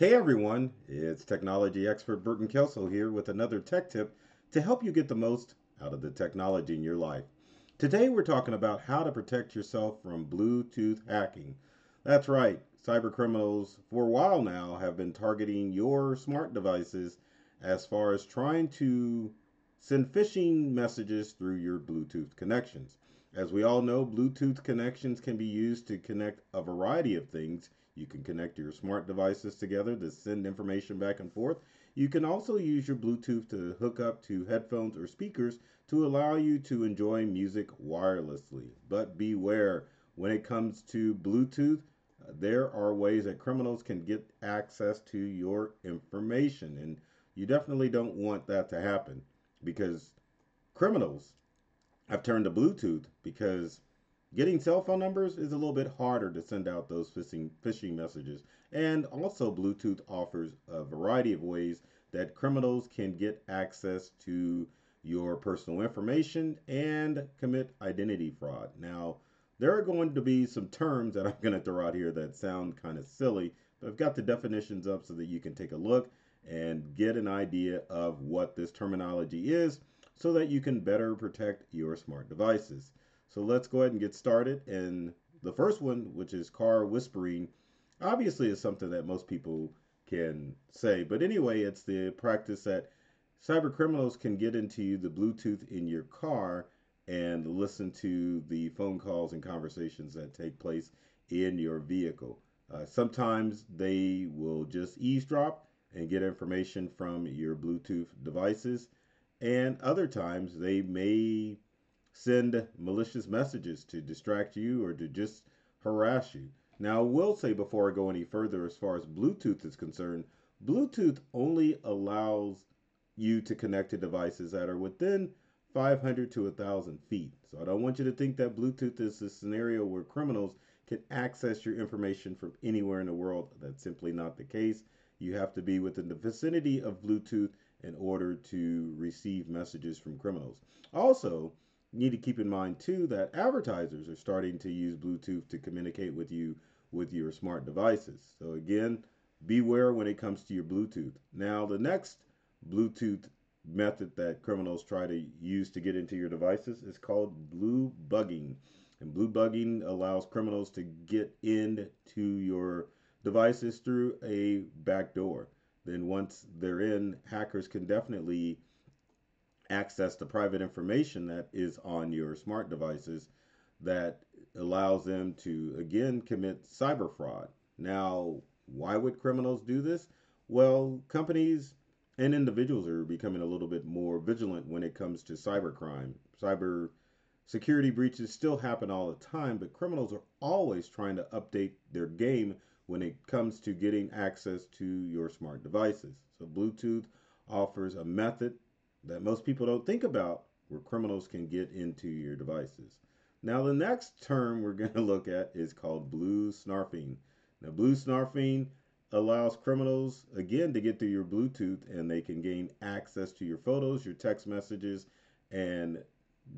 Hey everyone, it's technology expert Burton Kelso here with another tech tip to help you get the most out of the technology in your life. Today we're talking about how to protect yourself from Bluetooth hacking. That's right, cyber criminals for a while now have been targeting your smart devices as far as trying to send phishing messages through your Bluetooth connections. As we all know, Bluetooth connections can be used to connect a variety of things you can connect your smart devices together to send information back and forth. You can also use your Bluetooth to hook up to headphones or speakers to allow you to enjoy music wirelessly. But beware, when it comes to Bluetooth, there are ways that criminals can get access to your information. And you definitely don't want that to happen because criminals have turned to Bluetooth because Getting cell phone numbers is a little bit harder to send out those phishing, phishing messages. And also, Bluetooth offers a variety of ways that criminals can get access to your personal information and commit identity fraud. Now, there are going to be some terms that I'm going to throw out here that sound kind of silly, but I've got the definitions up so that you can take a look and get an idea of what this terminology is so that you can better protect your smart devices. So let's go ahead and get started. And the first one, which is car whispering, obviously is something that most people can say. But anyway, it's the practice that cyber criminals can get into the Bluetooth in your car and listen to the phone calls and conversations that take place in your vehicle. Uh, sometimes they will just eavesdrop and get information from your Bluetooth devices, and other times they may send malicious messages to distract you or to just harass you. Now, I will say before I go any further, as far as Bluetooth is concerned, Bluetooth only allows you to connect to devices that are within 500 to 1,000 feet. So I don't want you to think that Bluetooth is a scenario where criminals can access your information from anywhere in the world. That's simply not the case. You have to be within the vicinity of Bluetooth in order to receive messages from criminals. Also, you need to keep in mind too that advertisers are starting to use Bluetooth to communicate with you with your smart devices. So again, beware when it comes to your Bluetooth. Now, the next Bluetooth method that criminals try to use to get into your devices is called blue bugging. And blue bugging allows criminals to get into your devices through a back door. Then once they're in, hackers can definitely access the private information that is on your smart devices that allows them to again commit cyber fraud. Now, why would criminals do this? Well, companies and individuals are becoming a little bit more vigilant when it comes to cybercrime. Cyber security breaches still happen all the time, but criminals are always trying to update their game when it comes to getting access to your smart devices. So, Bluetooth offers a method that most people don't think about where criminals can get into your devices. Now, the next term we're going to look at is called blue snarfing. Now, blue snarfing allows criminals, again, to get through your Bluetooth and they can gain access to your photos, your text messages, and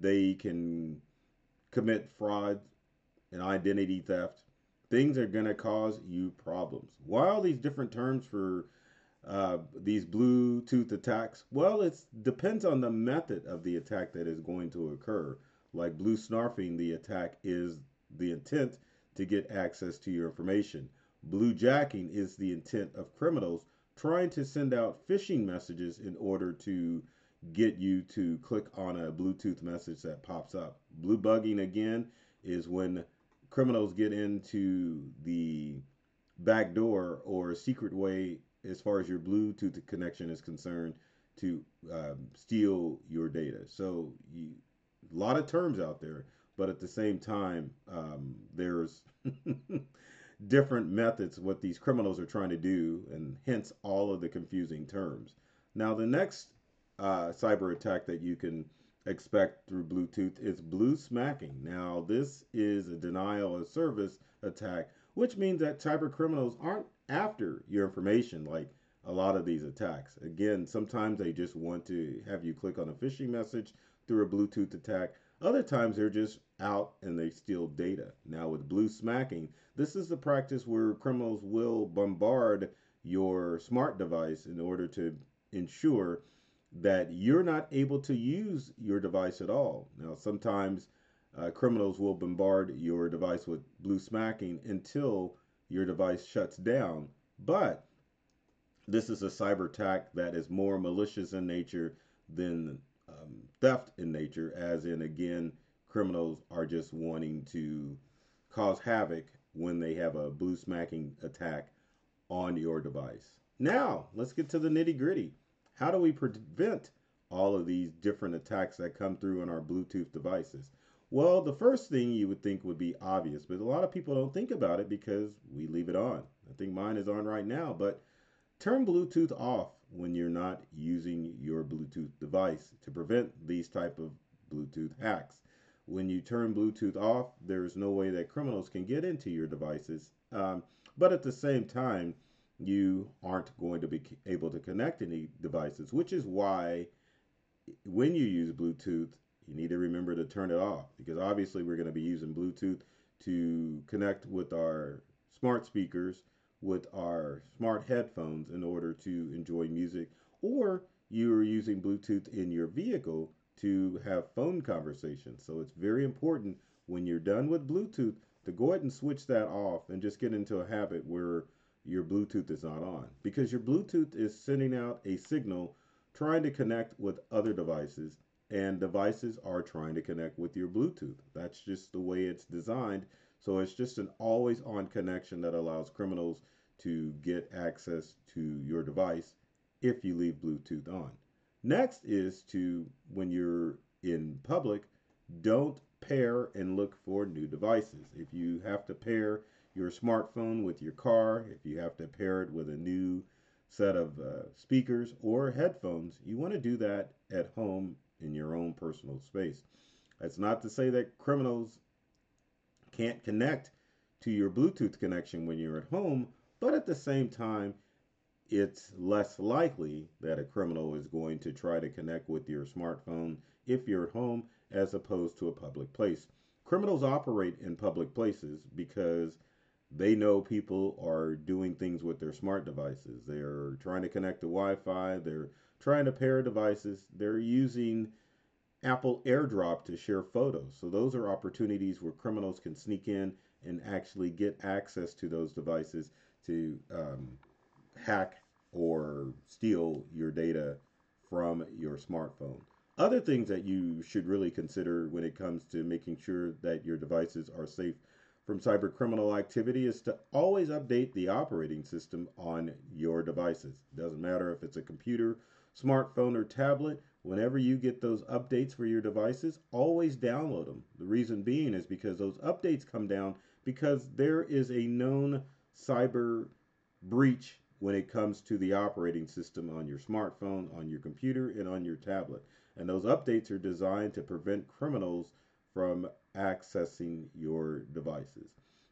they can commit fraud and identity theft. Things are going to cause you problems. While these different terms for uh, these Bluetooth attacks? Well, it depends on the method of the attack that is going to occur. Like blue snarfing, the attack is the intent to get access to your information. Blue jacking is the intent of criminals trying to send out phishing messages in order to get you to click on a Bluetooth message that pops up. Blue bugging again is when criminals get into the back door or secret way as far as your Bluetooth connection is concerned to um, steal your data. So you, a lot of terms out there, but at the same time, um, there's different methods what these criminals are trying to do, and hence all of the confusing terms. Now, the next uh, cyber attack that you can expect through Bluetooth is blue smacking. Now, this is a denial of service attack, which means that cyber criminals aren't after your information like a lot of these attacks. Again, sometimes they just want to have you click on a phishing message through a Bluetooth attack. Other times they're just out and they steal data. Now, with blue smacking, this is the practice where criminals will bombard your smart device in order to ensure that you're not able to use your device at all. Now, sometimes uh, criminals will bombard your device with blue smacking until your device shuts down. But this is a cyber attack that is more malicious in nature than um, theft in nature, as in, again, criminals are just wanting to cause havoc when they have a blue smacking attack on your device. Now, let's get to the nitty gritty. How do we prevent all of these different attacks that come through on our Bluetooth devices? Well, the first thing you would think would be obvious, but a lot of people don't think about it because we leave it on. I think mine is on right now, but turn Bluetooth off when you're not using your Bluetooth device to prevent these type of Bluetooth hacks. When you turn Bluetooth off, there's no way that criminals can get into your devices. Um, but at the same time, you aren't going to be able to connect any devices, which is why when you use Bluetooth, you need to remember to turn it off because obviously we're going to be using Bluetooth to connect with our smart speakers, with our smart headphones in order to enjoy music, or you're using Bluetooth in your vehicle to have phone conversations. So it's very important when you're done with Bluetooth to go ahead and switch that off and just get into a habit where your Bluetooth is not on because your Bluetooth is sending out a signal trying to connect with other devices and devices are trying to connect with your Bluetooth. That's just the way it's designed. So it's just an always on connection that allows criminals to get access to your device if you leave Bluetooth on. Next is to, when you're in public, don't pair and look for new devices. If you have to pair your smartphone with your car, if you have to pair it with a new set of uh, speakers or headphones, you want to do that at home in your own personal space. That's not to say that criminals can't connect to your Bluetooth connection when you're at home, but at the same time, it's less likely that a criminal is going to try to connect with your smartphone if you're at home as opposed to a public place. Criminals operate in public places because they know people are doing things with their smart devices. They're trying to connect to Wi Fi, they're trying to pair devices, they're using Apple AirDrop to share photos. So, those are opportunities where criminals can sneak in and actually get access to those devices to um, hack or steal your data from your smartphone. Other things that you should really consider when it comes to making sure that your devices are safe from cyber criminal activity is to always update the operating system on your devices. Doesn't matter if it's a computer, smartphone, or tablet. Whenever you get those updates for your devices, always download them. The reason being is because those updates come down because there is a known cyber breach when it comes to the operating system on your smartphone, on your computer, and on your tablet. And those updates are designed to prevent criminals from accessing your devices.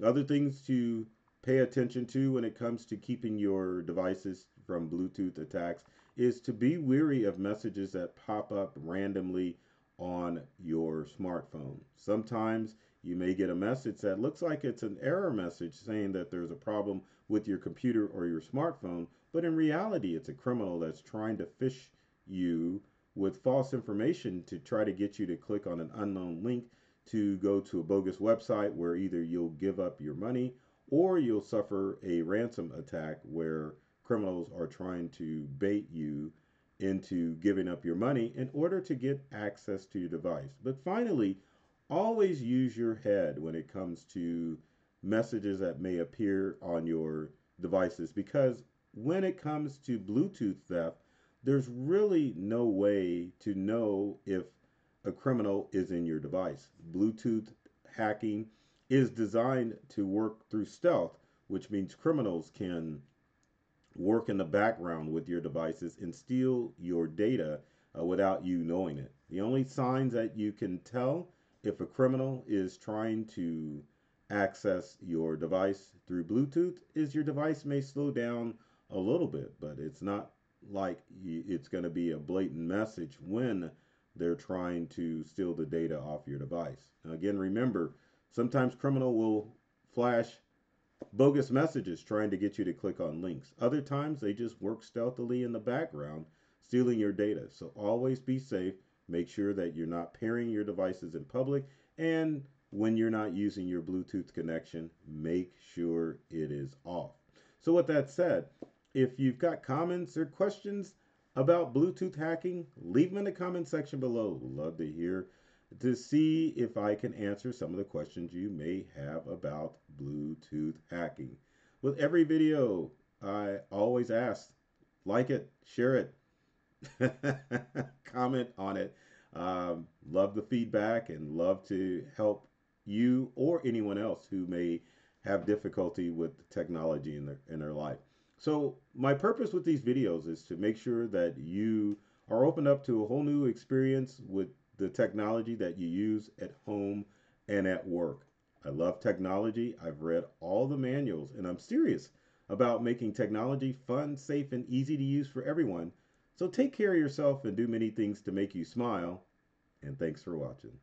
Other things to pay attention to when it comes to keeping your devices from Bluetooth attacks is to be weary of messages that pop up randomly on your smartphone. Sometimes you may get a message that looks like it's an error message saying that there's a problem with your computer or your smartphone, but in reality, it's a criminal that's trying to phish you with false information to try to get you to click on an unknown link to go to a bogus website where either you'll give up your money or you'll suffer a ransom attack where criminals are trying to bait you into giving up your money in order to get access to your device. But finally, always use your head when it comes to messages that may appear on your devices because when it comes to Bluetooth theft, there's really no way to know if a criminal is in your device. Bluetooth hacking is designed to work through stealth, which means criminals can work in the background with your devices and steal your data uh, without you knowing it. The only signs that you can tell if a criminal is trying to access your device through Bluetooth is your device may slow down a little bit, but it's not like it's going to be a blatant message when they're trying to steal the data off your device. Now, again, remember, sometimes criminal will flash bogus messages trying to get you to click on links. Other times they just work stealthily in the background, stealing your data. So always be safe. Make sure that you're not pairing your devices in public. And when you're not using your Bluetooth connection, make sure it is off. So, with that said, if you've got comments or questions about Bluetooth hacking, leave them in the comment section below. Love to hear to see if I can answer some of the questions you may have about Bluetooth hacking. With every video, I always ask like it, share it, comment on it. Um, love the feedback and love to help you or anyone else who may have difficulty with technology in their in their life. So my purpose with these videos is to make sure that you are opened up to a whole new experience with the technology that you use at home and at work. I love technology. I've read all the manuals and I'm serious about making technology fun, safe, and easy to use for everyone. So take care of yourself and do many things to make you smile. And thanks for watching.